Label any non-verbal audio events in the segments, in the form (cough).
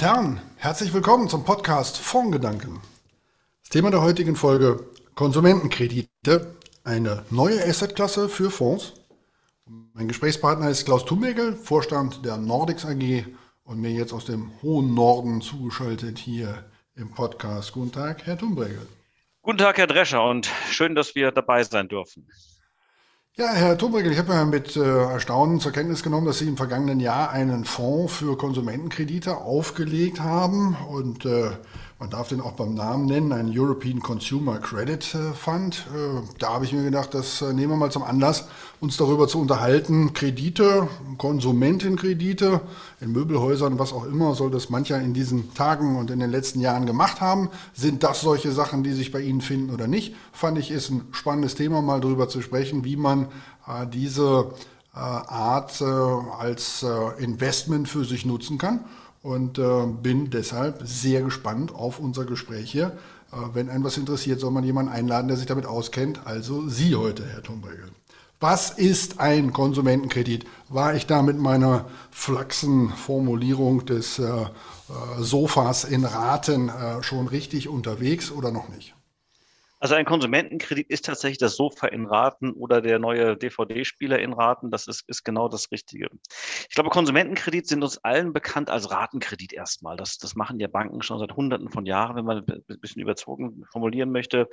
Und Herren. Herzlich willkommen zum Podcast Fondgedanken. Das Thema der heutigen Folge Konsumentenkredite, eine neue Assetklasse für Fonds. Mein Gesprächspartner ist Klaus Thunbergel, Vorstand der Nordics AG und mir jetzt aus dem hohen Norden zugeschaltet hier im Podcast. Guten Tag, Herr Thunbergel. Guten Tag, Herr Drescher, und schön, dass wir dabei sein dürfen. Ja, Herr Thunbergel, ich habe ja mit äh, Erstaunen zur Kenntnis genommen, dass Sie im vergangenen Jahr einen Fonds für Konsumentenkredite aufgelegt haben. Und äh, man darf den auch beim Namen nennen, ein European Consumer Credit äh, Fund. Äh, da habe ich mir gedacht, das äh, nehmen wir mal zum Anlass, uns darüber zu unterhalten. Kredite, Konsumentenkredite in Möbelhäusern, was auch immer, soll das mancher in diesen Tagen und in den letzten Jahren gemacht haben. Sind das solche Sachen, die sich bei Ihnen finden oder nicht? Fand ich, ist ein spannendes Thema, mal darüber zu sprechen, wie man diese Art als Investment für sich nutzen kann und äh, bin deshalb sehr gespannt auf unser Gespräch hier. Äh, wenn einen was interessiert, soll man jemanden einladen, der sich damit auskennt. Also Sie heute, Herr Thunberger. Was ist ein Konsumentenkredit? War ich da mit meiner flachsen Formulierung des äh, äh Sofas in Raten äh, schon richtig unterwegs oder noch nicht? Also ein Konsumentenkredit ist tatsächlich das Sofa in Raten oder der neue DVD-Spieler in Raten. Das ist, ist genau das Richtige. Ich glaube, Konsumentenkredit sind uns allen bekannt als Ratenkredit erstmal. Das, das machen ja Banken schon seit Hunderten von Jahren, wenn man ein bisschen überzogen formulieren möchte.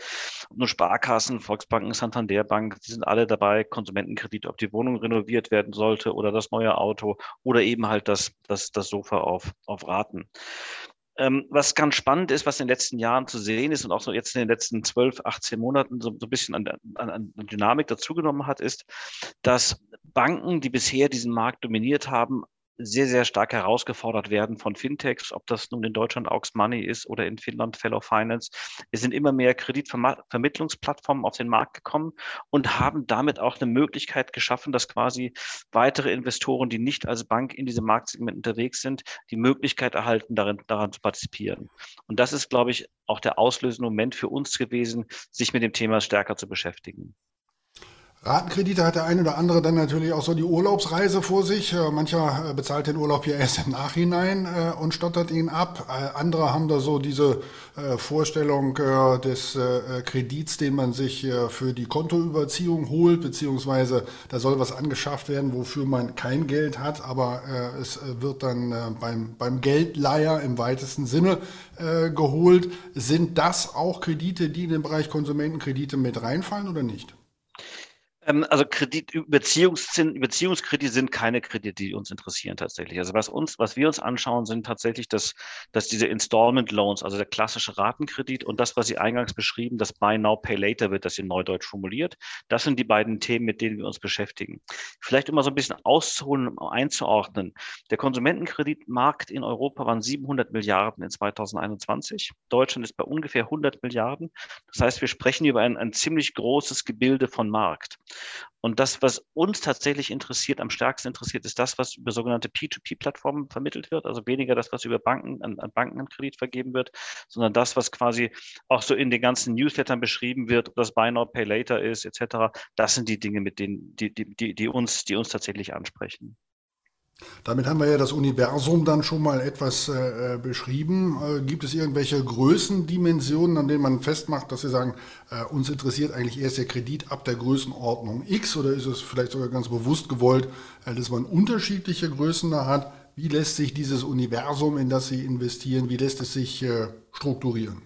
Nur Sparkassen, Volksbanken, Santander Bank, die sind alle dabei. Konsumentenkredit, ob die Wohnung renoviert werden sollte oder das neue Auto oder eben halt das, das, das Sofa auf, auf Raten. Ähm, was ganz spannend ist, was in den letzten Jahren zu sehen ist und auch so jetzt in den letzten 12, 18 Monaten so, so ein bisschen an, an, an Dynamik dazugenommen hat, ist, dass Banken, die bisher diesen Markt dominiert haben, sehr, sehr stark herausgefordert werden von Fintechs, ob das nun in Deutschland Aux Money ist oder in Finnland Fellow Finance. Es sind immer mehr Kreditvermittlungsplattformen auf den Markt gekommen und haben damit auch eine Möglichkeit geschaffen, dass quasi weitere Investoren, die nicht als Bank in diesem Marktsegment unterwegs sind, die Möglichkeit erhalten, darin, daran zu partizipieren. Und das ist, glaube ich, auch der auslösende Moment für uns gewesen, sich mit dem Thema stärker zu beschäftigen. Ratenkredite hat der eine oder andere dann natürlich auch so die Urlaubsreise vor sich. Äh, mancher äh, bezahlt den Urlaub hier erst im Nachhinein äh, und stottert ihn ab. Andere haben da so diese Vorstellung des Kredits, den man sich für die Kontoüberziehung holt, beziehungsweise da soll was angeschafft werden, wofür man kein Geld hat, aber es wird dann beim, beim Geldleiher im weitesten Sinne geholt. Sind das auch Kredite, die in den Bereich Konsumentenkredite mit reinfallen oder nicht? Ähm, also Kredit, Beziehungszins, Beziehungskredite sind keine Kredite, die uns interessieren tatsächlich. Also was uns, was wir uns anschauen, sind tatsächlich, dass, dass diese Installment Loans, also der klassische Ratenkredit und das, was Sie eingangs beschrieben, das Buy Now Pay Later wird das in Neudeutsch formuliert. Das sind die beiden Themen, mit denen wir uns beschäftigen. Vielleicht immer so ein bisschen auszuholen, um einzuordnen. Der Konsumentenkreditmarkt in Europa waren 700 Milliarden in 2021. Deutschland ist bei ungefähr 100 Milliarden. Das heißt, wir sprechen über ein, ein ziemlich großes Gebilde von Markt. Und das, was uns tatsächlich interessiert, am stärksten interessiert, ist das, was über sogenannte P2P-Plattformen vermittelt wird. Also weniger das, was über Banken an, an Banken an Kredit vergeben wird, sondern das, was quasi auch so in den ganzen Newslettern beschrieben wird, ob das Buy Now Pay Later ist, etc. Das sind die Dinge, mit denen, die, die, die, die uns, die uns tatsächlich ansprechen. Damit haben wir ja das Universum dann schon mal etwas äh, äh, beschrieben. Äh, gibt es irgendwelche Größendimensionen, an denen man festmacht, dass Sie sagen, äh, uns interessiert eigentlich erst der Kredit ab der Größenordnung X oder ist es vielleicht sogar ganz bewusst gewollt, äh, dass man unterschiedliche Größen da hat? Wie lässt sich dieses Universum, in das Sie investieren, wie lässt es sich äh, strukturieren?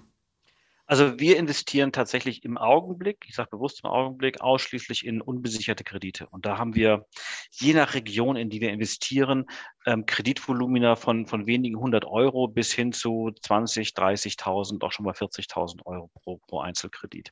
Also wir investieren tatsächlich im Augenblick, ich sage bewusst im Augenblick, ausschließlich in unbesicherte Kredite. Und da haben wir je nach Region, in die wir investieren, ähm, Kreditvolumina von, von wenigen hundert Euro bis hin zu 20, 30.000, auch schon mal 40.000 Euro pro, pro Einzelkredit.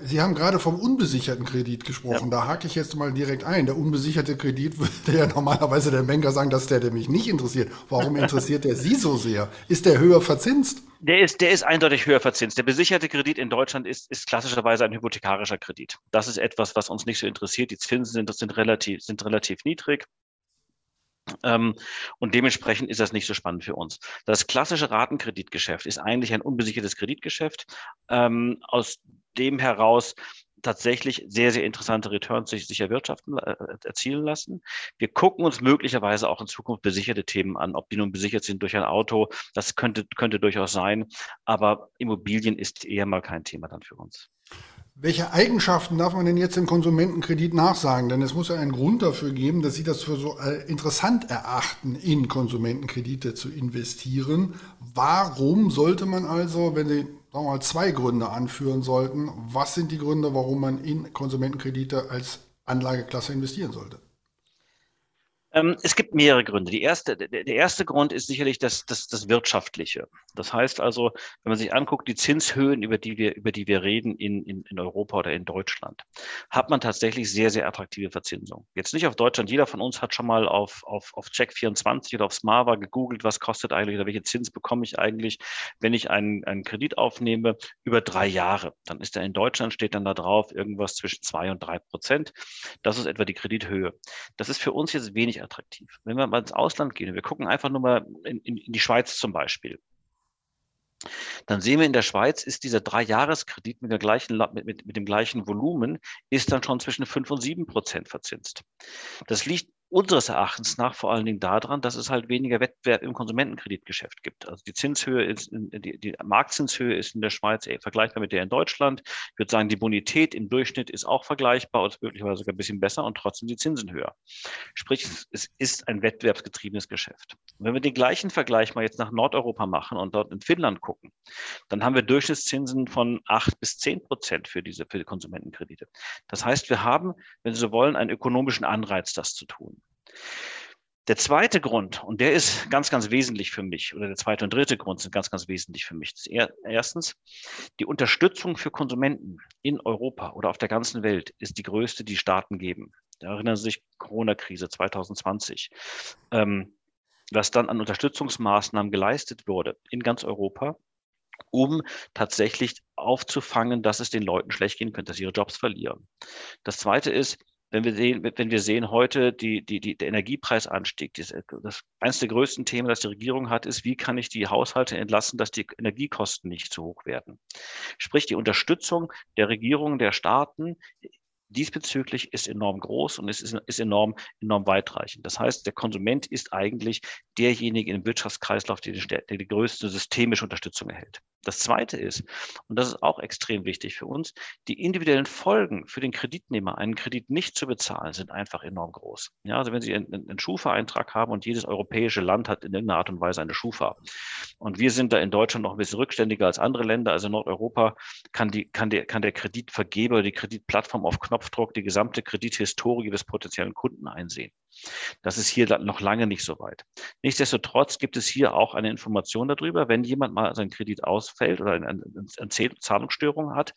Sie haben gerade vom unbesicherten Kredit gesprochen. Ja. Da hake ich jetzt mal direkt ein. Der unbesicherte Kredit (laughs) würde ja normalerweise der Banker sagen, dass der, der mich nicht interessiert. Warum interessiert der Sie so sehr? Ist der höher verzinst? Der ist, der ist eindeutig höher verzinst. Der besicherte Kredit in Deutschland ist, ist klassischerweise ein hypothekarischer Kredit. Das ist etwas, was uns nicht so interessiert. Die Zinsen sind, sind, relativ, sind relativ niedrig. Ähm, und dementsprechend ist das nicht so spannend für uns. Das klassische Ratenkreditgeschäft ist eigentlich ein unbesichertes Kreditgeschäft, ähm, aus dem heraus tatsächlich sehr, sehr interessante Returns sich, sich erwirtschaften, äh, erzielen lassen. Wir gucken uns möglicherweise auch in Zukunft besicherte Themen an, ob die nun besichert sind durch ein Auto, das könnte, könnte durchaus sein, aber Immobilien ist eher mal kein Thema dann für uns. Welche Eigenschaften darf man denn jetzt im Konsumentenkredit nachsagen? Denn es muss ja einen Grund dafür geben, dass Sie das für so äh, interessant erachten, in Konsumentenkredite zu investieren. Warum sollte man also, wenn Sie sagen wir mal, zwei Gründe anführen sollten, was sind die Gründe, warum man in Konsumentenkredite als Anlageklasse investieren sollte? Ähm, es gibt mehrere Gründe. Die erste, der, erste Grund ist sicherlich das, das, das Wirtschaftliche. Das heißt also, wenn man sich anguckt, die Zinshöhen, über die wir, über die wir reden in, in, in Europa oder in Deutschland, hat man tatsächlich sehr, sehr attraktive Verzinsung. Jetzt nicht auf Deutschland. Jeder von uns hat schon mal auf, auf, auf Check24 oder auf Smava gegoogelt, was kostet eigentlich oder welche Zins bekomme ich eigentlich, wenn ich einen, einen Kredit aufnehme über drei Jahre. Dann ist er in Deutschland, steht dann da drauf irgendwas zwischen zwei und drei Prozent. Das ist etwa die Kredithöhe. Das ist für uns jetzt wenig attraktiv. Wenn wir mal ins Ausland gehen, wir gucken einfach nur mal in, in, in die Schweiz zum Beispiel dann sehen wir in der Schweiz ist dieser Dreijahreskredit mit, mit, mit, mit dem gleichen Volumen, ist dann schon zwischen 5 und 7 Prozent verzinst. Das liegt unseres Erachtens nach vor allen Dingen daran, dass es halt weniger Wettbewerb im Konsumentenkreditgeschäft gibt. Also die Zinshöhe ist, die, die Marktzinshöhe ist in der Schweiz vergleichbar mit der in Deutschland. Ich würde sagen, die Bonität im Durchschnitt ist auch vergleichbar und möglicherweise sogar ein bisschen besser und trotzdem die Zinsen höher. Sprich, es ist ein wettbewerbsgetriebenes Geschäft. Und wenn wir den gleichen Vergleich mal jetzt nach Nordeuropa machen und dort in Finnland gucken, dann haben wir Durchschnittszinsen von acht bis zehn Prozent für diese für die Konsumentenkredite. Das heißt, wir haben, wenn Sie so wollen, einen ökonomischen Anreiz, das zu tun. Der zweite Grund, und der ist ganz, ganz wesentlich für mich, oder der zweite und dritte Grund sind ganz, ganz wesentlich für mich. Erstens, die Unterstützung für Konsumenten in Europa oder auf der ganzen Welt ist die größte, die Staaten geben. Da erinnern Sie sich Corona-Krise 2020. Ähm, was dann an Unterstützungsmaßnahmen geleistet wurde in ganz Europa, um tatsächlich aufzufangen, dass es den Leuten schlecht gehen könnte, dass sie ihre Jobs verlieren. Das zweite ist, wenn wir sehen, wenn wir sehen heute die, die, die, der Energiepreisanstieg, das, das eines der größten Themen, das die Regierung hat, ist, wie kann ich die Haushalte entlassen, dass die Energiekosten nicht zu hoch werden. Sprich, die Unterstützung der Regierungen, der Staaten diesbezüglich ist enorm groß und es ist, ist enorm, enorm weitreichend. Das heißt, der Konsument ist eigentlich derjenige im Wirtschaftskreislauf, der die, der die größte systemische Unterstützung erhält. Das Zweite ist, und das ist auch extrem wichtig für uns, die individuellen Folgen für den Kreditnehmer, einen Kredit nicht zu bezahlen, sind einfach enorm groß. Ja, also wenn Sie einen, einen Schufa-Eintrag haben und jedes europäische Land hat in irgendeiner Art und Weise eine Schufa und wir sind da in Deutschland noch ein bisschen rückständiger als andere Länder, also Nordeuropa kann, die, kann, der, kann der Kreditvergeber die Kreditplattform auf Knopfdruck die gesamte Kredithistorie des potenziellen Kunden einsehen. Das ist hier noch lange nicht so weit. Nichtsdestotrotz gibt es hier auch eine Information darüber, wenn jemand mal seinen Kredit ausfällt oder eine, eine Zahlungsstörung hat,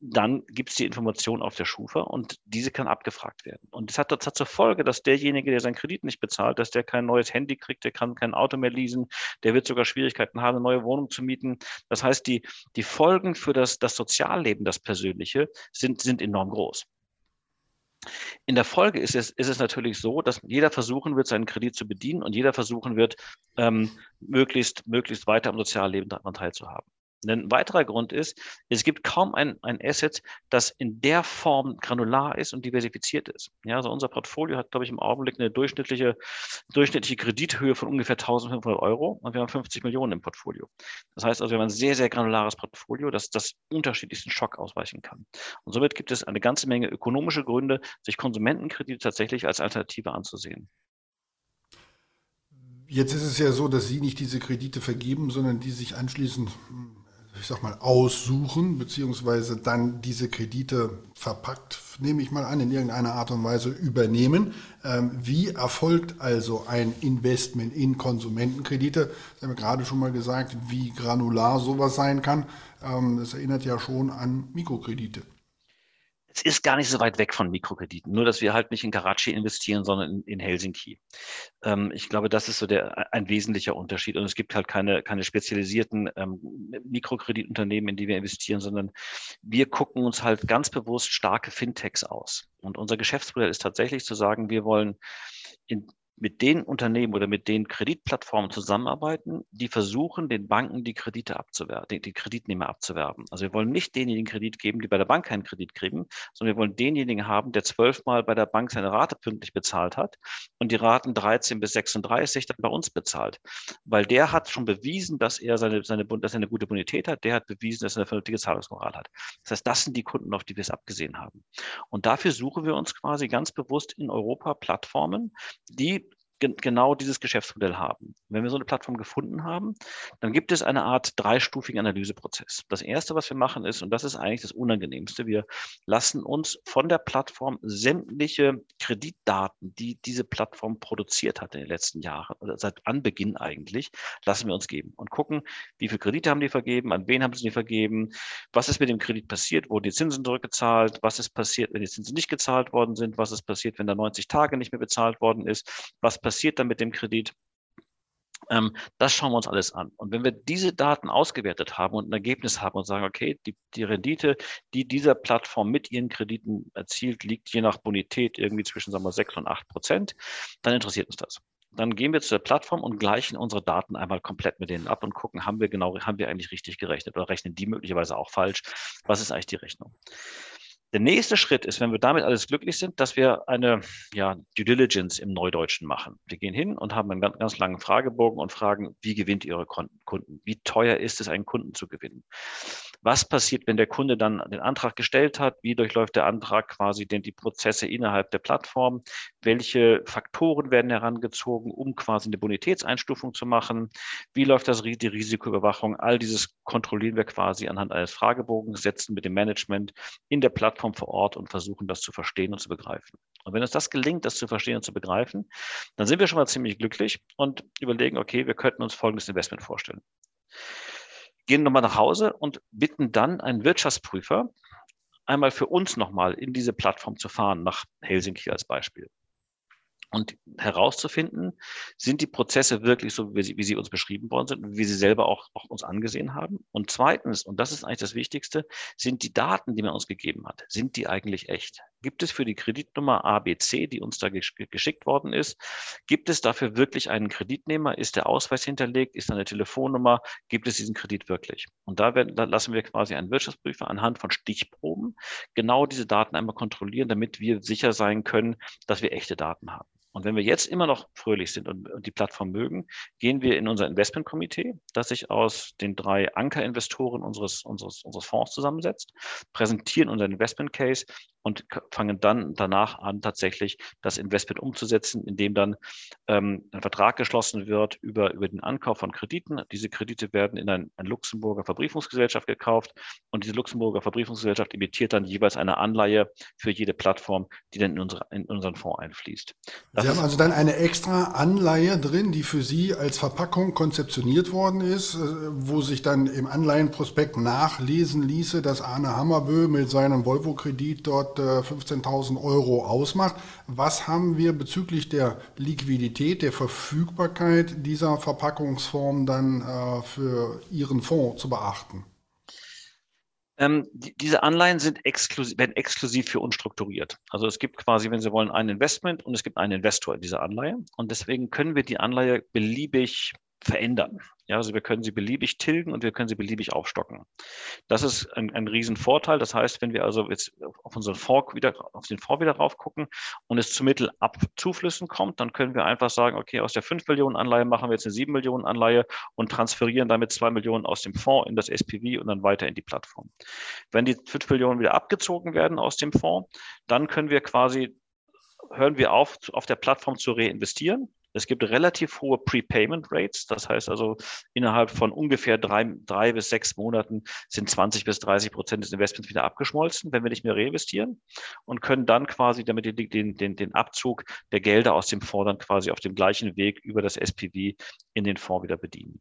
dann gibt es die Information auf der Schufa und diese kann abgefragt werden. Und das hat, das hat zur Folge, dass derjenige, der seinen Kredit nicht bezahlt, dass der kein neues Handy kriegt, der kann kein Auto mehr leasen, der wird sogar Schwierigkeiten haben, eine neue Wohnung zu mieten. Das heißt, die, die Folgen für das, das Sozialleben, das Persönliche, sind, sind enorm groß. In der Folge ist es, ist es natürlich so, dass jeder versuchen wird, seinen Kredit zu bedienen und jeder versuchen wird, ähm, möglichst, möglichst weiter am Sozialleben daran teilzuhaben. Ein weiterer Grund ist, es gibt kaum ein, ein Asset, das in der Form granular ist und diversifiziert ist. Ja, also unser Portfolio hat, glaube ich, im Augenblick eine durchschnittliche, durchschnittliche Kredithöhe von ungefähr 1500 Euro und wir haben 50 Millionen im Portfolio. Das heißt also, wir haben ein sehr, sehr granulares Portfolio, das das unterschiedlichsten Schock ausweichen kann. Und somit gibt es eine ganze Menge ökonomische Gründe, sich Konsumentenkredite tatsächlich als Alternative anzusehen. Jetzt ist es ja so, dass Sie nicht diese Kredite vergeben, sondern die sich anschließend ich sag mal, aussuchen, beziehungsweise dann diese Kredite verpackt, nehme ich mal an, in irgendeiner Art und Weise übernehmen. Ähm, wie erfolgt also ein Investment in Konsumentenkredite? Das haben wir gerade schon mal gesagt, wie granular sowas sein kann. Ähm, das erinnert ja schon an Mikrokredite es ist gar nicht so weit weg von Mikrokrediten, nur dass wir halt nicht in Karachi investieren, sondern in, in Helsinki. Ähm, ich glaube, das ist so der, ein wesentlicher Unterschied. Und es gibt halt keine, keine spezialisierten ähm, Mikrokreditunternehmen, in die wir investieren, sondern wir gucken uns halt ganz bewusst starke Fintechs aus. Und unser Geschäftsmodell ist tatsächlich zu sagen, wir wollen in mit den Unternehmen oder mit den Kreditplattformen zusammenarbeiten, die versuchen, den Banken die Kredite abzuwerben, die, Kreditnehmer abzuwerben. Also wir wollen nicht denjenigen Kredit geben, die bei der Bank keinen Kredit kriegen, sondern wir wollen denjenigen haben, der zwölfmal bei der Bank seine Rate pünktlich bezahlt hat und die Raten 13 bis 36 dann bei uns bezahlt. Weil der hat schon bewiesen, dass er seine, seine, dass er eine gute Bonität hat, der hat bewiesen, dass er eine vernünftige Zahlungsmoral hat. Das heißt, das sind die Kunden, auf die wir es abgesehen haben. Und dafür suchen wir uns quasi ganz bewusst in Europa Plattformen, die genau dieses Geschäftsmodell haben. Wenn wir so eine Plattform gefunden haben, dann gibt es eine Art dreistufigen Analyseprozess. Das erste, was wir machen, ist, und das ist eigentlich das Unangenehmste, wir lassen uns von der Plattform sämtliche Kreditdaten, die diese Plattform produziert hat in den letzten Jahren, oder seit Anbeginn eigentlich, lassen wir uns geben und gucken, wie viele Kredite haben die vergeben, an wen haben sie die vergeben, was ist mit dem Kredit passiert, wurden die Zinsen zurückgezahlt, was ist passiert, wenn die Zinsen nicht gezahlt worden sind, was ist passiert, wenn da 90 Tage nicht mehr bezahlt worden ist, was passiert dann mit dem Kredit? Ähm, das schauen wir uns alles an. Und wenn wir diese Daten ausgewertet haben und ein Ergebnis haben und sagen, okay, die, die Rendite, die dieser Plattform mit ihren Krediten erzielt, liegt je nach Bonität irgendwie zwischen sagen wir, 6 und 8 Prozent, dann interessiert uns das. Dann gehen wir zu der Plattform und gleichen unsere Daten einmal komplett mit denen ab und gucken, haben wir genau, haben wir eigentlich richtig gerechnet oder rechnen die möglicherweise auch falsch? Was ist eigentlich die Rechnung? Der nächste Schritt ist, wenn wir damit alles glücklich sind, dass wir eine ja, Due Diligence im Neudeutschen machen. Wir gehen hin und haben einen ganz, ganz langen Fragebogen und fragen, wie gewinnt Ihre Kunden? Wie teuer ist es, einen Kunden zu gewinnen? Was passiert, wenn der Kunde dann den Antrag gestellt hat? Wie durchläuft der Antrag quasi denn die Prozesse innerhalb der Plattform? Welche Faktoren werden herangezogen, um quasi eine Bonitätseinstufung zu machen? Wie läuft das, die Risikoüberwachung? All dieses kontrollieren wir quasi anhand eines Fragebogens, setzen mit dem Management in der Plattform vor Ort und versuchen das zu verstehen und zu begreifen. Und wenn uns das gelingt, das zu verstehen und zu begreifen, dann sind wir schon mal ziemlich glücklich und überlegen, okay, wir könnten uns folgendes Investment vorstellen gehen nochmal nach Hause und bitten dann einen Wirtschaftsprüfer, einmal für uns nochmal in diese Plattform zu fahren, nach Helsinki als Beispiel und herauszufinden, sind die Prozesse wirklich so, wie sie, wie sie uns beschrieben worden sind und wie sie selber auch, auch, uns angesehen haben. Und zweitens, und das ist eigentlich das Wichtigste, sind die Daten, die man uns gegeben hat, sind die eigentlich echt? Gibt es für die Kreditnummer ABC, die uns da geschickt worden ist, gibt es dafür wirklich einen Kreditnehmer? Ist der Ausweis hinterlegt? Ist da eine Telefonnummer? Gibt es diesen Kredit wirklich? Und da, werden, da lassen wir quasi einen Wirtschaftsprüfer anhand von Stichproben genau diese Daten einmal kontrollieren, damit wir sicher sein können, dass wir echte Daten haben. Und wenn wir jetzt immer noch fröhlich sind und, die Plattform mögen, gehen wir in unser Investmentkomitee, das sich aus den drei Ankerinvestoren unseres, unseres, unseres Fonds zusammensetzt, präsentieren unseren Investment Case und fangen dann danach an, tatsächlich das Investment umzusetzen, indem dann ähm, ein Vertrag geschlossen wird über, über den Ankauf von Krediten. Diese Kredite werden in ein, eine Luxemburger Verbriefungsgesellschaft gekauft und diese Luxemburger Verbriefungsgesellschaft emittiert dann jeweils eine Anleihe für jede Plattform, die dann in, unsere, in unseren Fonds einfließt. Das Sie haben also dann eine extra Anleihe drin, die für Sie als Verpackung konzeptioniert worden ist, äh, wo sich dann im Anleihenprospekt nachlesen ließe, dass Arne Hammerbö mit seinem Volvo-Kredit dort 15.000 Euro ausmacht. Was haben wir bezüglich der Liquidität, der Verfügbarkeit dieser Verpackungsform dann äh, für Ihren Fonds zu beachten? Ähm, die, diese Anleihen sind exklusiv, werden exklusiv für uns strukturiert. Also es gibt quasi, wenn Sie wollen, ein Investment und es gibt einen Investor in dieser Anleihe. Und deswegen können wir die Anleihe beliebig verändern. Ja, also wir können sie beliebig tilgen und wir können sie beliebig aufstocken. Das ist ein, ein Riesenvorteil. Das heißt, wenn wir also jetzt auf unseren Fonds wieder, auf den Fonds wieder rauf gucken und es zu Mittelabzuflüssen kommt, dann können wir einfach sagen, okay, aus der 5 Millionen Anleihe machen wir jetzt eine 7 Millionen Anleihe und transferieren damit 2 Millionen aus dem Fonds in das SPV und dann weiter in die Plattform. Wenn die 5 Millionen wieder abgezogen werden aus dem Fonds, dann können wir quasi hören wir auf, auf der Plattform zu reinvestieren es gibt relativ hohe Prepayment Rates. Das heißt also, innerhalb von ungefähr drei, drei bis sechs Monaten sind 20 bis 30 Prozent des Investments wieder abgeschmolzen, wenn wir nicht mehr reinvestieren und können dann quasi damit den, den, den Abzug der Gelder aus dem Fonds dann quasi auf dem gleichen Weg über das SPV in den Fonds wieder bedienen.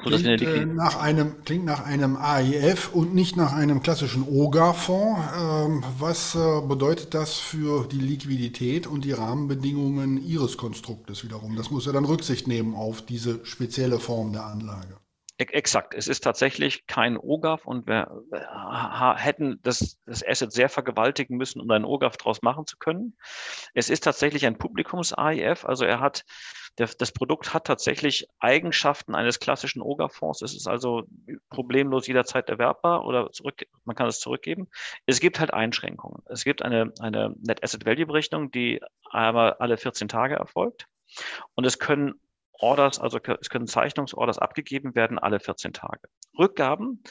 Klingt, äh, nach einem, klingt nach einem AIF und nicht nach einem klassischen OGA-Fonds. Ähm, was äh, bedeutet das für die Liquidität und die Rahmenbedingungen Ihres Konstruktes wiederum? Das muss ja dann Rücksicht nehmen auf diese spezielle Form der Anlage. Exakt. Es ist tatsächlich kein OGAF und wir hätten das, das Asset sehr vergewaltigen müssen, um einen OGAF daraus machen zu können. Es ist tatsächlich ein Publikums-AIF, also er hat, der, das Produkt hat tatsächlich Eigenschaften eines klassischen OGAF-Fonds. Es ist also problemlos jederzeit erwerbbar oder zurück, man kann es zurückgeben. Es gibt halt Einschränkungen. Es gibt eine, eine Net Asset Value Berechnung, die einmal alle 14 Tage erfolgt. Und es können Orders, also es können Zeichnungsorders abgegeben werden alle 14 Tage. Rückgaben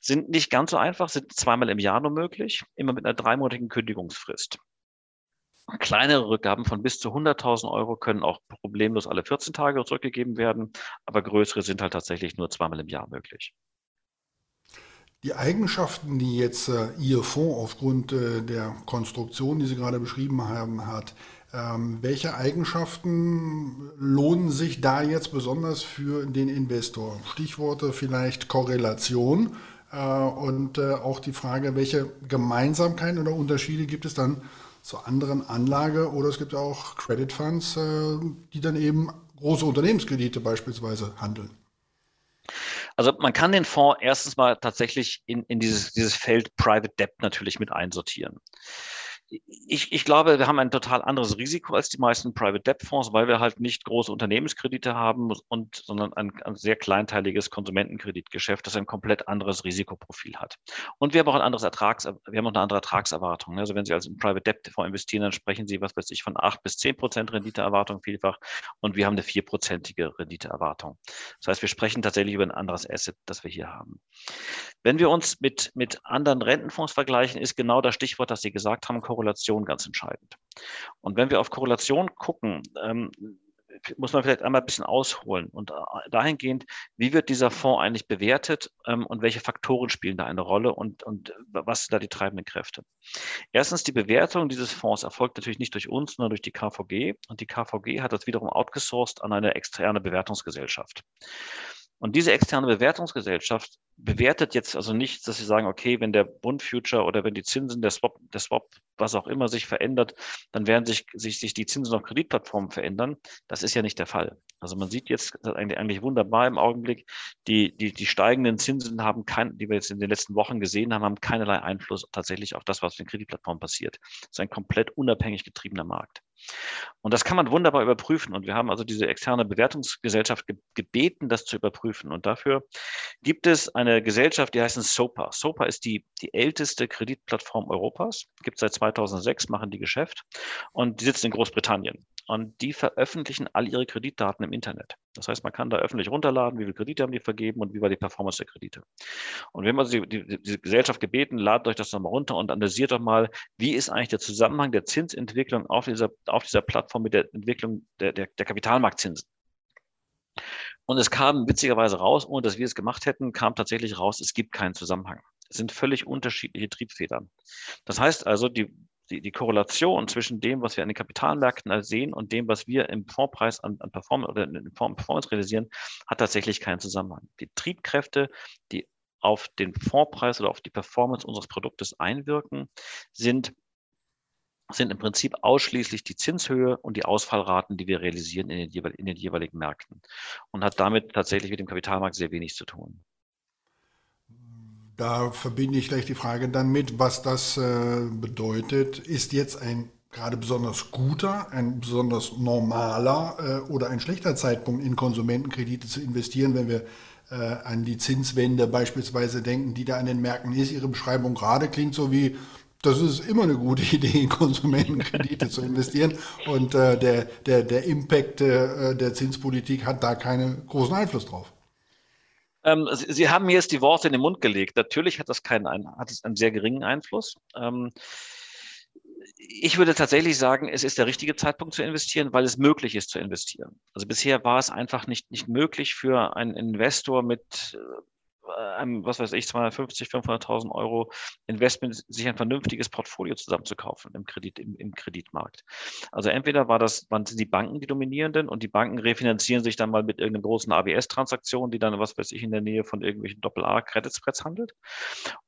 sind nicht ganz so einfach, sind zweimal im Jahr nur möglich, immer mit einer dreimonatigen Kündigungsfrist. Kleinere Rückgaben von bis zu 100.000 Euro können auch problemlos alle 14 Tage zurückgegeben werden, aber größere sind halt tatsächlich nur zweimal im Jahr möglich. Die Eigenschaften, die jetzt äh, Ihr Fonds aufgrund äh, der Konstruktion, die Sie gerade beschrieben haben, hat, ähm, welche Eigenschaften lohnen sich da jetzt besonders für den Investor? Stichworte vielleicht Korrelation äh, und äh, auch die Frage, welche Gemeinsamkeiten oder Unterschiede gibt es dann zu anderen Anlage- oder es gibt auch Credit Funds, äh, die dann eben große Unternehmenskredite beispielsweise handeln. Also man kann den Fonds erstens mal tatsächlich in, in dieses, dieses Feld Private Debt natürlich mit einsortieren ich, ich glaube, wir haben ein total anderes Risiko als die meisten Private Debt Fonds, weil wir halt nicht große Unternehmenskredite haben und, sondern ein, ein sehr kleinteiliges Konsumentenkreditgeschäft, das ein komplett anderes Risikoprofil hat. Und wir haben auch ein anderes Ertrags, wir haben auch eine andere Ertragserwartung. Also wenn Sie als Private Debt Fonds investieren, dann sprechen Sie, was weiß ich, von acht bis zehn Prozent Renditeerwartung vielfach und wir haben eine vierprozentige Renditeerwartung. Das heißt, wir sprechen tatsächlich über ein anderes Asset, das wir hier haben. Wenn wir uns mit, mit anderen Rentenfonds vergleichen, ist genau das Stichwort, das Sie gesagt haben, Korrelation ganz entscheidend. Und wenn wir auf Korrelation gucken, ähm, muss man vielleicht einmal ein bisschen ausholen und äh, dahingehend, wie wird dieser Fonds eigentlich bewertet ähm, und welche Faktoren spielen da eine Rolle und, und was sind da die treibenden Kräfte? Erstens, die Bewertung dieses Fonds erfolgt natürlich nicht durch uns, sondern durch die KVG und die KVG hat das wiederum outgesourced an eine externe Bewertungsgesellschaft. Und diese externe Bewertungsgesellschaft bewertet jetzt also nicht, dass sie sagen, okay, wenn der Bund Future oder wenn die Zinsen der Swap, der Swap, was auch immer sich verändert, dann werden sich, sich, sich die Zinsen auf Kreditplattformen verändern. Das ist ja nicht der Fall. Also man sieht jetzt eigentlich, eigentlich wunderbar im Augenblick, die, die, die steigenden Zinsen haben kein, die wir jetzt in den letzten Wochen gesehen haben, haben keinerlei Einfluss tatsächlich auf das, was auf den Kreditplattformen passiert. Das ist ein komplett unabhängig getriebener Markt. Und das kann man wunderbar überprüfen. Und wir haben also diese externe Bewertungsgesellschaft gebeten, das zu überprüfen. Und dafür gibt es eine Gesellschaft, die heißt SOPA. SOPA ist die, die älteste Kreditplattform Europas, gibt seit 2006, machen die Geschäft und die sitzen in Großbritannien und die veröffentlichen all ihre Kreditdaten im Internet. Das heißt, man kann da öffentlich runterladen, wie viele Kredite haben die vergeben und wie war die Performance der Kredite. Und wir haben also die, die, die Gesellschaft gebeten, ladet euch das nochmal runter und analysiert doch mal, wie ist eigentlich der Zusammenhang der Zinsentwicklung auf dieser, auf dieser Plattform mit der Entwicklung der, der, der Kapitalmarktzinsen. Und es kam witzigerweise raus, ohne dass wir es gemacht hätten, kam tatsächlich raus, es gibt keinen Zusammenhang. Es sind völlig unterschiedliche Triebfedern. Das heißt also, die die, die Korrelation zwischen dem, was wir an den Kapitalmärkten sehen und dem, was wir im Fondspreis an, an Performance oder in Form Performance realisieren, hat tatsächlich keinen Zusammenhang. Die Triebkräfte, die auf den Fondspreis oder auf die Performance unseres Produktes einwirken, sind sind im Prinzip ausschließlich die Zinshöhe und die Ausfallraten, die wir realisieren in den, in den jeweiligen Märkten und hat damit tatsächlich mit dem Kapitalmarkt sehr wenig zu tun. Da verbinde ich gleich die Frage dann mit, was das äh, bedeutet. Ist jetzt ein gerade besonders guter, ein besonders normaler äh, oder ein schlechter Zeitpunkt in Konsumentenkredite zu investieren, wenn wir äh, an die Zinswende beispielsweise denken, die da an den Märkten ist. Ihre Beschreibung gerade klingt so wie, das ist immer eine gute (laughs) Idee, in Konsumentenkredite zu investieren. Und äh, der, der, der Impact äh, der Zinspolitik hat da keinen großen Einfluss drauf. Ähm, Sie, Sie, haben mir jetzt die Worte in den Mund gelegt. Natürlich hat das keinen, hat es einen sehr geringen Einfluss. Ähm, ich würde tatsächlich sagen, es ist der richtige Zeitpunkt zu investieren, weil es möglich ist zu investieren. Also bisher war es einfach nicht, nicht möglich für einen Investor mit einem, was weiß ich, 250, 500.000 Euro Investment, sich ein vernünftiges Portfolio zusammenzukaufen im Kredit, im, im Kreditmarkt. Also entweder war das, waren die Banken die dominierenden und die Banken refinanzieren sich dann mal mit irgendeiner großen ABS-Transaktion, die dann, was weiß ich, in der Nähe von irgendwelchen Doppel-A-Credit-Spreads handelt.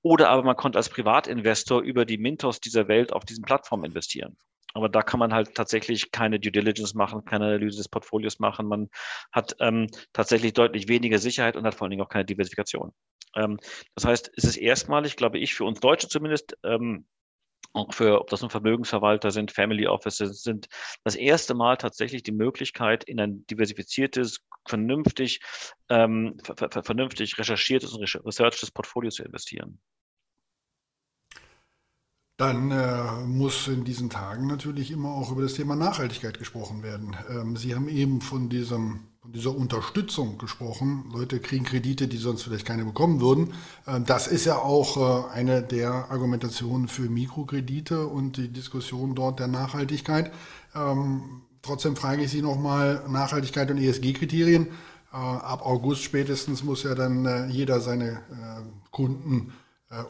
Oder aber man konnte als Privatinvestor über die Mintos dieser Welt auf diesen Plattformen investieren. Aber da kann man halt tatsächlich keine Due Diligence machen, keine Analyse des Portfolios machen. Man hat ähm, tatsächlich deutlich weniger Sicherheit und hat vor allen Dingen auch keine Diversifikation. Ähm, das heißt, es ist erstmalig, glaube ich, für uns Deutsche zumindest, ähm, auch für, ob das nun Vermögensverwalter sind, Family Offices sind, das erste Mal tatsächlich die Möglichkeit, in ein diversifiziertes, vernünftig, ähm, vernünftig recherchiertes und researchtes Portfolio zu investieren. Dann äh, muss in diesen Tagen natürlich immer auch über das Thema Nachhaltigkeit gesprochen werden. Ähm, Sie haben eben von, diesem, von dieser Unterstützung gesprochen. Leute kriegen Kredite, die sonst vielleicht keine bekommen würden. Ähm, das ist ja auch äh, eine der Argumentationen für Mikrokredite und die Diskussion dort der Nachhaltigkeit. Ähm, trotzdem frage ich Sie nochmal, Nachhaltigkeit und ESG-Kriterien. Äh, ab August spätestens muss ja dann äh, jeder seine äh, Kunden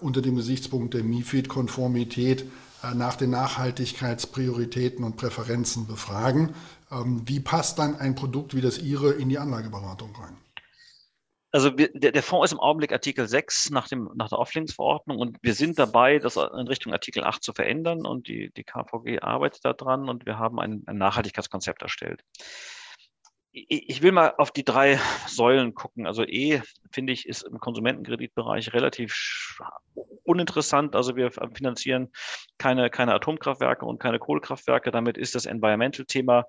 unter dem Gesichtspunkt der MIFID-Konformität äh, nach den Nachhaltigkeitsprioritäten und Präferenzen befragen. Ähm, wie passt dann ein Produkt wie das Ihre in die Anlageberatung rein? Also wir, der, der, Fonds ist im Augenblick Artikel 6 nach, dem, nach der Auflinksverordnung und wir sind dabei, das in Richtung Artikel 8 zu verändern und die, die KVG arbeitet daran und wir haben ein, ein Nachhaltigkeitskonzept erstellt ich will mal auf die drei Säulen gucken. Also E, finde ich, ist im Konsumentenkreditbereich relativ uninteressant. Also wir finanzieren keine, keine Atomkraftwerke und keine Kohlekraftwerke. Damit ist das Environmental-Thema,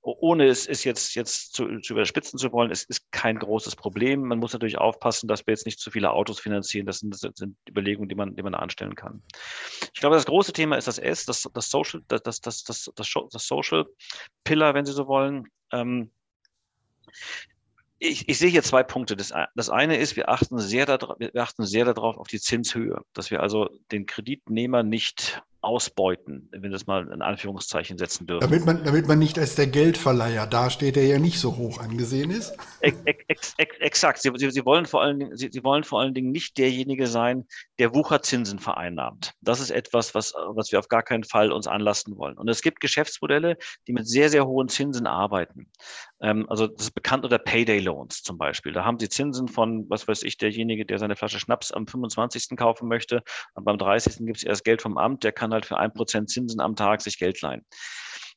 ohne es ist jetzt, jetzt zu, zu überspitzen zu wollen, es ist kein großes Problem. Man muss natürlich aufpassen, dass wir jetzt nicht zu viele Autos finanzieren. Das sind, das sind Überlegungen, die man, die man anstellen kann. Ich glaube, das große Thema ist das S, das, das Social, das, das, das, das, das Social Pillar, wenn Sie so wollen. Ähm, ich, ich sehe hier zwei Punkte. Das, das eine ist, wir achten, sehr darauf, wir achten sehr darauf auf die Zinshöhe, dass wir also den Kreditnehmer nicht ausbeuten, wenn wir das mal in Anführungszeichen setzen dürfen. Damit man, damit man nicht als der Geldverleiher dasteht, der ja nicht so hoch angesehen ist. Ex, ex, ex, exakt. Sie, Sie, wollen vor allen Dingen, Sie, Sie, wollen vor allen Dingen nicht derjenige sein, der Wucherzinsen vereinnahmt. Das ist etwas, was, was wir auf gar keinen Fall uns anlasten wollen. Und es gibt Geschäftsmodelle, die mit sehr, sehr hohen Zinsen arbeiten. Ähm, also das ist bekannt unter Payday Loans zum Beispiel. Da haben Sie Zinsen von, was weiß ich, derjenige, der seine Flasche Schnaps am 25. kaufen möchte. Und beim 30. gibt es erst Geld vom Amt, der kann kann halt für ein Prozent Zinsen am Tag sich Geld leihen.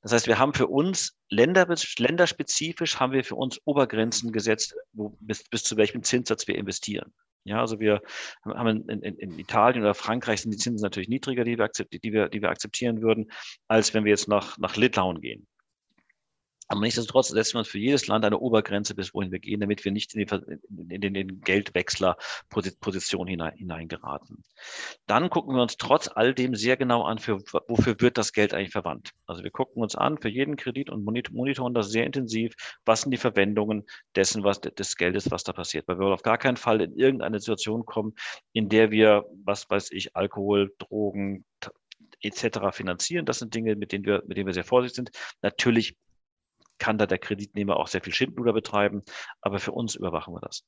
Das heißt, wir haben für uns Länder, länderspezifisch haben wir für uns Obergrenzen gesetzt, wo, bis, bis zu welchem Zinssatz wir investieren. Ja, also wir haben in, in, in, Italien oder Frankreich sind die Zinsen natürlich niedriger, die wir, die wir, die wir akzeptieren würden, als wenn wir jetzt nach, nach Litauen gehen. Aber nichtsdestotrotz wir uns für jedes Land eine Obergrenze, bis wohin wir gehen, damit wir nicht in, die, in den Geldwechslerposition hinein, hineingeraten. Dann gucken wir uns trotz all dem sehr genau an, für, wofür wird das Geld eigentlich verwandt. Also wir gucken uns an für jeden Kredit und monitoren das sehr intensiv, was sind die Verwendungen dessen, was des Geldes, was da passiert. Weil wir wollen auf gar keinen Fall in irgendeine Situation kommen, in der wir, was weiß ich, Alkohol, Drogen, etc. finanzieren. Das sind Dinge, mit denen wir, mit denen wir sehr vorsichtig sind. Natürlich kann da der Kreditnehmer auch sehr viel Schindluder betreiben, aber für uns überwachen wir das.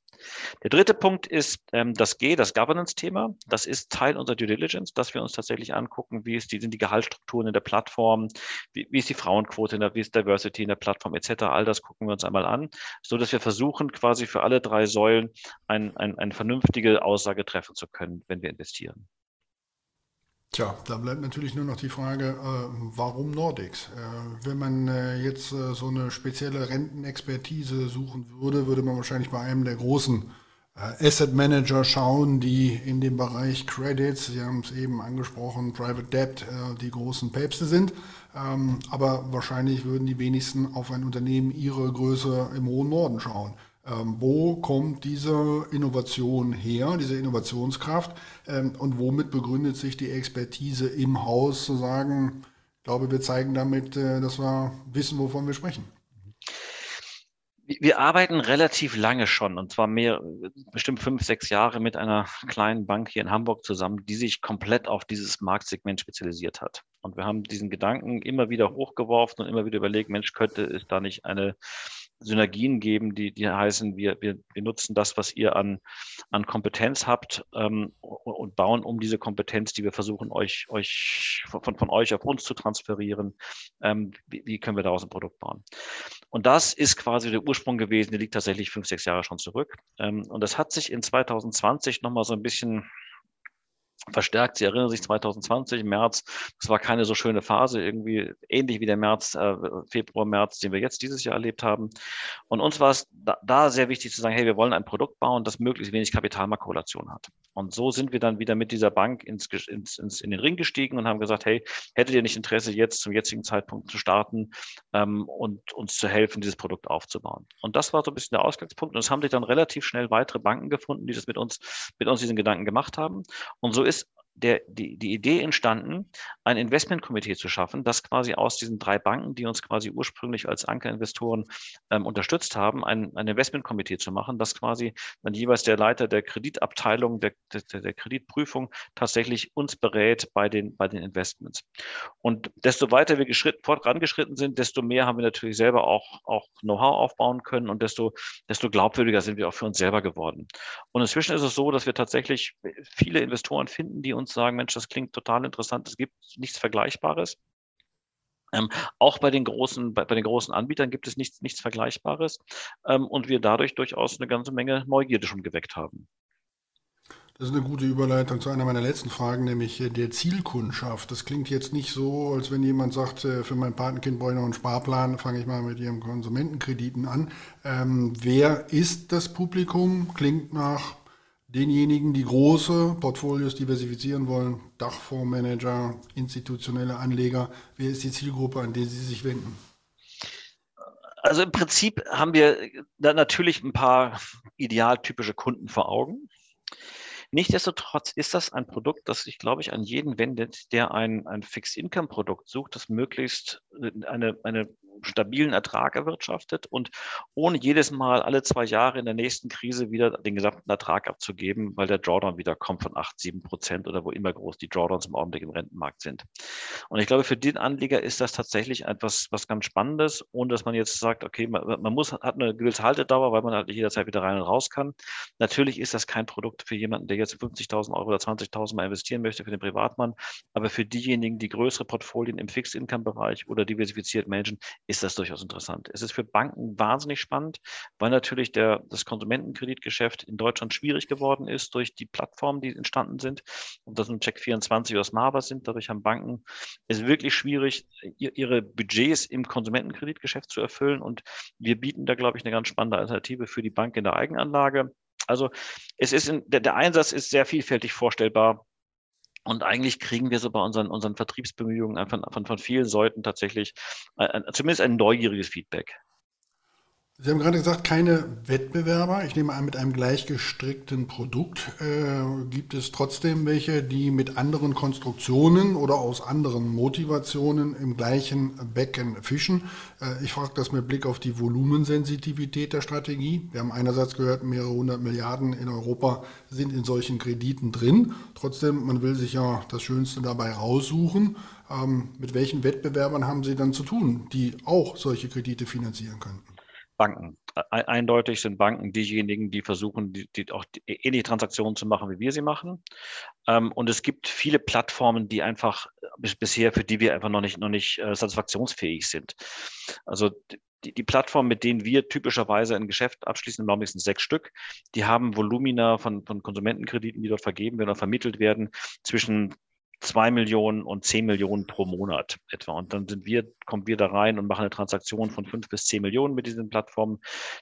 Der dritte Punkt ist ähm, das G, das Governance-Thema. Das ist Teil unserer Due Diligence, dass wir uns tatsächlich angucken, wie ist die, sind die Gehaltsstrukturen in der Plattform, wie, wie ist die Frauenquote, in der, wie ist Diversity in der Plattform etc. All das gucken wir uns einmal an, so dass wir versuchen, quasi für alle drei Säulen ein, ein, eine vernünftige Aussage treffen zu können, wenn wir investieren. Tja, da bleibt natürlich nur noch die Frage, äh, warum Nordics? Äh, wenn man äh, jetzt so eine spezielle Rentenexpertise suchen würde, würde man wahrscheinlich bei einem der großen Asset Manager schauen, die in dem Bereich Credits, Sie haben es eben angesprochen, Private Debt, die großen Päpste sind. Ähm, aber wahrscheinlich würden die wenigsten auf ein Unternehmen ihrer Größe im hohen Norden schauen. Ähm, wo kommt diese Innovation her, diese Innovationskraft ähm, und womit begründet sich die Expertise im Haus zu sagen, ich glaube, wir zeigen damit, äh, dass wir wissen, wovon wir sprechen. Wir arbeiten relativ lange schon, und zwar mehr, bestimmt fünf, sechs Jahre mit einer kleinen Bank hier in Hamburg zusammen, die sich komplett auf dieses Marktsegment spezialisiert hat. Und wir haben diesen Gedanken immer wieder hochgeworfen und immer wieder überlegt, Mensch, könnte es da nicht eine Synergien geben, die, die heißen, wir, wir, wir nutzen das, was ihr an, an Kompetenz habt ähm, und bauen um diese Kompetenz, die wir versuchen, euch, euch von, von euch auf uns zu transferieren. Ähm, wie, wie können wir daraus ein Produkt bauen? Und das ist quasi der Ursprung gewesen, der liegt tatsächlich fünf, sechs Jahre schon zurück. Ähm, und das hat sich in 2020 nochmal so ein bisschen verstärkt. Sie erinnern sich 2020 im März, das war keine so schöne Phase, irgendwie ähnlich wie der März, äh, Februar, März, den wir jetzt dieses Jahr erlebt haben. Und uns war es da, da, sehr wichtig zu sagen, hey, wir wollen ein Produkt bauen, das möglichst wenig Kapitalmarktkorrelation hat. Und so sind wir dann wieder mit dieser Bank ins, ins, ins, in den Ring gestiegen und haben gesagt, hey, hättet ihr nicht Interesse, jetzt zum jetzigen Zeitpunkt zu starten ähm, und uns zu helfen, dieses Produkt aufzubauen? Und das war so ein bisschen der Ausgangspunkt. Und es haben sich dann relativ schnell weitere Banken gefunden, die das mit uns, mit uns diesen Gedanken gemacht haben. Und so ist ist der, die, die Idee entstanden, ein Investmentkomitee zu schaffen, das quasi aus diesen drei Banken, die uns quasi ursprünglich als Ankerinvestoren ähm, unterstützt haben, ein, ein Investmentkomitee zu machen, das quasi dann jeweils der Leiter der Kreditabteilung, der, der, der Kreditprüfung tatsächlich uns berät bei den, bei den Investments. Und desto weiter wir geschritt, fortgeschritten sind, desto mehr haben wir natürlich selber auch, auch Know-how aufbauen können und desto, desto glaubwürdiger sind wir auch für uns selber geworden. Und inzwischen ist es so, dass wir tatsächlich viele Investoren finden, die uns uns sagen, Mensch, das klingt total interessant, es gibt nichts Vergleichbares. Ähm, auch bei den großen, bei, bei, den großen Anbietern gibt es nichts, nichts Vergleichbares ähm, und wir dadurch durchaus eine ganze Menge Neugierde schon geweckt haben. Das ist eine gute Überleitung zu einer meiner letzten Fragen, nämlich äh, der Zielkundschaft. Das klingt jetzt nicht so, als wenn jemand sagt, äh, für mein Patenkind brauche ich noch einen Sparplan, fange ich mal mit Ihrem Konsumentenkrediten an. Ähm, wer ist das Publikum? Klingt nach denjenigen, die große Portfolios diversifizieren wollen, Dachfondsmanager, institutionelle Anleger, wer ist die Zielgruppe, an die Sie sich wenden? Also im Prinzip haben wir da natürlich ein paar idealtypische Kunden vor Augen. Nichtsdestotrotz ist das ein Produkt, das sich, glaube ich, an jeden wendet, der ein, ein Fixed-Income-Produkt sucht, das möglichst eine, eine stabilen Ertrag erwirtschaftet und ohne jedes Mal alle zwei Jahre in der nächsten Krise wieder den gesamten Ertrag abzugeben, weil der Drawdown wieder kommt von 8, 7 Prozent oder wo immer groß die Drawdowns im Augenblick im Rentenmarkt sind. Und ich glaube, für den Anleger ist das tatsächlich etwas was ganz Spannendes, ohne dass man jetzt sagt, okay, man, man muss, hat eine gewisse Haltedauer, weil man halt jederzeit wieder rein und raus kann. Natürlich ist das kein Produkt für jemanden, der jetzt 50.000 Euro oder 20.000 Mal investieren möchte für den Privatmann, aber für diejenigen, die größere Portfolien im Fixed-Income-Bereich oder diversifiziert managen, ist das durchaus interessant. Es ist für Banken wahnsinnig spannend, weil natürlich der, das Konsumentenkreditgeschäft in Deutschland schwierig geworden ist durch die Plattformen, die entstanden sind. Und das sind Check24 oder Smava sind. Dadurch haben Banken es wirklich schwierig, ihre Budgets im Konsumentenkreditgeschäft zu erfüllen. Und wir bieten da, glaube ich, eine ganz spannende Alternative für die Bank in der Eigenanlage. Also es ist in, der, der Einsatz ist sehr vielfältig vorstellbar. Und eigentlich kriegen wir so bei unseren, unseren Vertriebsbemühungen von, von, von vielen Seiten tatsächlich äh, zumindest ein neugieriges Feedback. Sie haben gerade gesagt, keine Wettbewerber. Ich nehme an, mit einem gleichgestrickten Produkt äh, gibt es trotzdem welche, die mit anderen Konstruktionen oder aus anderen Motivationen im gleichen Becken fischen. Äh, ich frage das mit Blick auf die Volumensensitivität der Strategie. Wir haben einerseits gehört, mehrere hundert Milliarden in Europa sind in solchen Krediten drin. Trotzdem, man will sich ja das Schönste dabei raussuchen. Ähm, mit welchen Wettbewerbern haben Sie dann zu tun, die auch solche Kredite finanzieren könnten? Banken. Eindeutig sind Banken diejenigen, die versuchen, die, die auch ähnliche Transaktionen zu machen, wie wir sie machen. Ähm, und es gibt viele Plattformen, die einfach bis, bisher, für die wir einfach noch nicht, noch nicht äh, satisfaktionsfähig sind. Also die, die Plattformen, mit denen wir typischerweise ein Geschäft abschließen, im Augenblick sind sechs Stück, die haben Volumina von, von Konsumentenkrediten, die dort vergeben werden oder vermittelt werden, zwischen zwei Millionen und zehn Millionen pro Monat etwa. Und dann sind wir, kommen wir da rein und machen eine Transaktion von fünf bis zehn Millionen mit diesen Plattformen.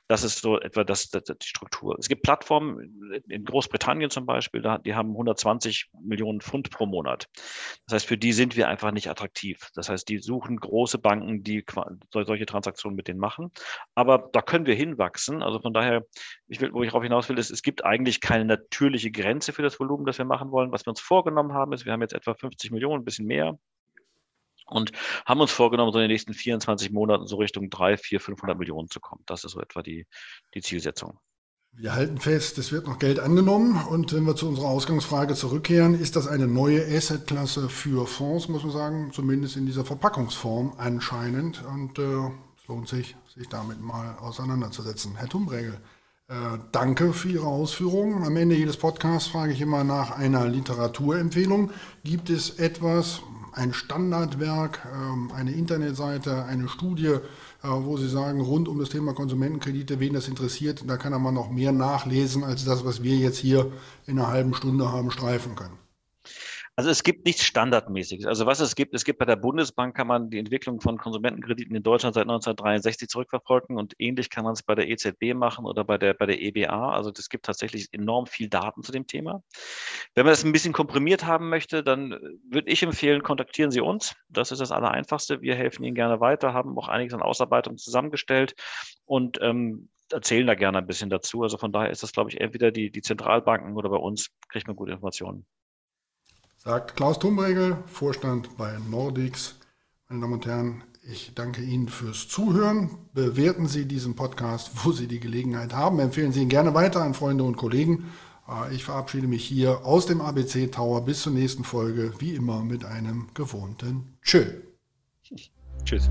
Das ist so etwa das, das, die Struktur. Es gibt Plattformen in Großbritannien zum Beispiel, die haben 120 Millionen Pfund pro Monat. Das heißt, für die sind wir einfach nicht attraktiv. Das heißt, die suchen große Banken, die solche Transaktionen mit denen machen. Aber da können wir hinwachsen. Also von daher, ich will, wo ich darauf hinaus will, ist, es gibt eigentlich keine natürliche Grenze für das Volumen, das wir machen wollen. Was wir uns vorgenommen haben, ist, wir haben jetzt etwa 50 Millionen, ein bisschen mehr. Und haben uns vorgenommen, so in den nächsten 24 Monaten so Richtung 3, 4, 500 Millionen zu kommen. Das ist so etwa die, die Zielsetzung. Wir halten fest, es wird noch Geld angenommen. Und wenn wir zu unserer Ausgangsfrage zurückkehren, ist das eine neue Assetklasse für Fonds, muss man sagen, zumindest in dieser Verpackungsform anscheinend. Und äh, es lohnt sich, sich damit mal auseinanderzusetzen. Herr Tumbregel, äh, danke für Ihre Ausführungen. Am Ende jedes Podcasts frage ich immer nach einer Literaturempfehlung. Gibt es etwas, ein Standardwerk, ähm, eine Internetseite, eine Studie, äh, wo Sie sagen, rund um das Thema Konsumentenkredite, wen das interessiert, da kann man noch mehr nachlesen als das, was wir jetzt hier in einer halben Stunde haben streifen können? Also es gibt nichts Standardmäßiges. Also was es gibt, es gibt bei der Bundesbank kann man die Entwicklung von Konsumentenkrediten in Deutschland seit 1963 zurückverfolgen und ähnlich kann man es bei der EZB machen oder bei der, bei der EBA. Also es gibt tatsächlich enorm viel Daten zu dem Thema. Wenn man das ein bisschen komprimiert haben möchte, dann würde ich empfehlen, kontaktieren Sie uns. Das ist das Allereinfachste. Wir helfen Ihnen gerne weiter, haben auch einiges an Ausarbeitung zusammengestellt und ähm, erzählen da gerne ein bisschen dazu. Also von daher ist das, glaube ich, entweder die, die Zentralbanken oder bei uns kriegt man gute Informationen sagt Klaus Tumregel, Vorstand bei Nordics. Meine Damen und Herren, ich danke Ihnen fürs Zuhören. Bewerten Sie diesen Podcast, wo Sie die Gelegenheit haben. Empfehlen Sie ihn gerne weiter an Freunde und Kollegen. Äh, ich verabschiede mich hier aus dem ABC Tower bis zur nächsten Folge, wie immer mit einem gewohnten Tschö. Tschüss.